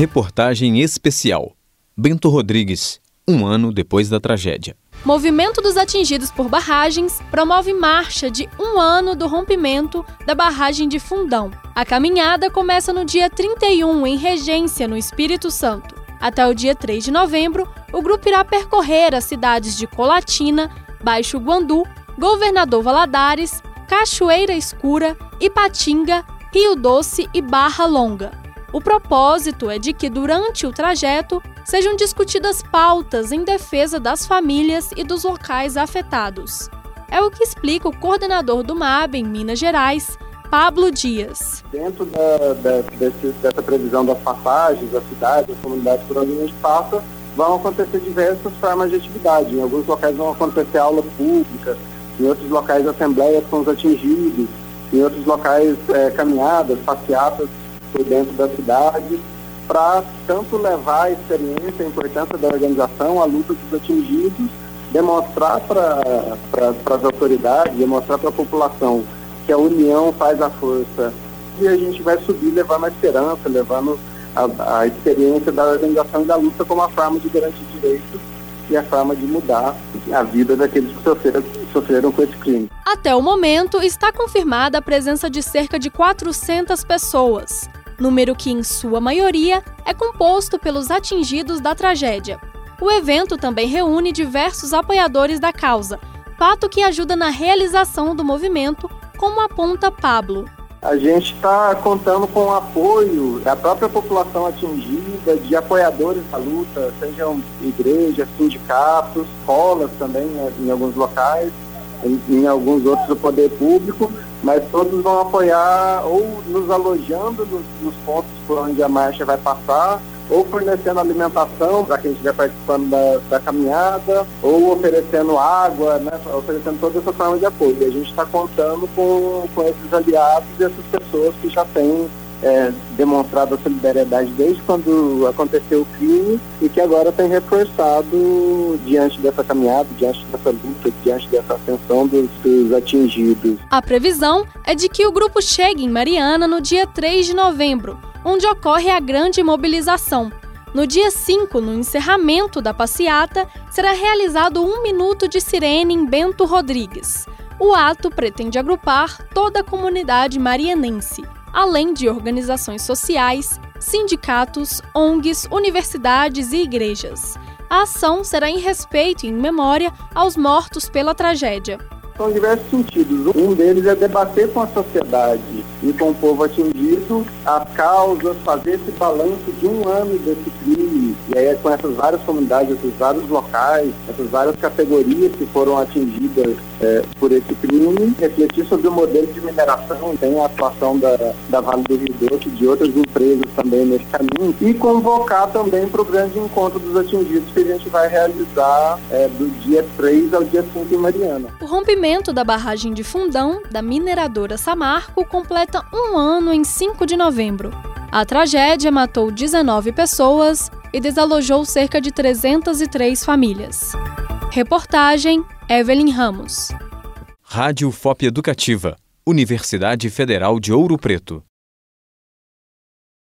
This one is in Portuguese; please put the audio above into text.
Reportagem especial. Bento Rodrigues, um ano depois da tragédia. Movimento dos atingidos por barragens promove marcha de um ano do rompimento da barragem de Fundão. A caminhada começa no dia 31 em Regência, no Espírito Santo. Até o dia 3 de novembro, o grupo irá percorrer as cidades de Colatina, Baixo Guandu, Governador Valadares, Cachoeira Escura, Ipatinga, Rio Doce e Barra Longa. O propósito é de que, durante o trajeto, sejam discutidas pautas em defesa das famílias e dos locais afetados. É o que explica o coordenador do MAB em Minas Gerais, Pablo Dias. Dentro da, da, desse, dessa previsão das passagens, das cidades, das comunidades por onde a gente passa, vão acontecer diversas formas de atividade. Em alguns locais vão acontecer aulas públicas, em outros locais assembleias com os atingidos, em outros locais é, caminhadas, passeatas por dentro da cidade, para tanto levar a experiência, a importância da organização, a luta dos atingidos, demonstrar para pra, as autoridades, demonstrar para a população que a união faz a força e a gente vai subir levando a esperança, levando a, a experiência da organização e da luta como a forma de garantir direitos e a forma de mudar a vida daqueles que sofreram, sofreram com esse crime. Até o momento, está confirmada a presença de cerca de 400 pessoas número que, em sua maioria, é composto pelos atingidos da tragédia. O evento também reúne diversos apoiadores da causa, fato que ajuda na realização do movimento, como aponta Pablo. A gente está contando com o apoio da própria população atingida, de apoiadores da luta, sejam igrejas, sindicatos, escolas também né, em alguns locais, em, em alguns outros do poder público, mas todos vão apoiar ou nos alojando nos, nos pontos por onde a marcha vai passar, ou fornecendo alimentação para quem estiver participando da, da, caminhada, ou oferecendo água, né, oferecendo toda essa forma de apoio. E a gente está contando com, com esses aliados e essas pessoas que já têm é, demonstrado a solidariedade desde quando aconteceu o crime e que agora tem reforçado diante dessa caminhada, diante dessa luta, diante dessa ascensão dos, dos atingidos. A previsão é de que o grupo chegue em Mariana no dia 3 de novembro, onde ocorre a grande mobilização. No dia 5, no encerramento da passeata, será realizado um minuto de sirene em Bento Rodrigues. O ato pretende agrupar toda a comunidade marianense além de organizações sociais, sindicatos, ONGs, universidades e igrejas. A ação será em respeito e em memória aos mortos pela tragédia são diversos sentidos. Um deles é debater com a sociedade e com o povo atingido as causas, fazer esse balanço de um ano desse crime. E aí é com essas várias comunidades, esses vários locais, essas várias categorias que foram atingidas é, por esse crime, refletir sobre o modelo de mineração, tem a atuação da, da Vale do Rio Doce, de outras empresas também nesse caminho, e convocar também para o grande encontro dos atingidos que a gente vai realizar é, do dia 3 ao dia 5 em Mariana. O rompimento da barragem de Fundão, da mineradora Samarco, completa um ano em 5 de novembro. A tragédia matou 19 pessoas e desalojou cerca de 303 famílias. Reportagem Evelyn Ramos. Rádio FOP Educativa, Universidade Federal de Ouro Preto.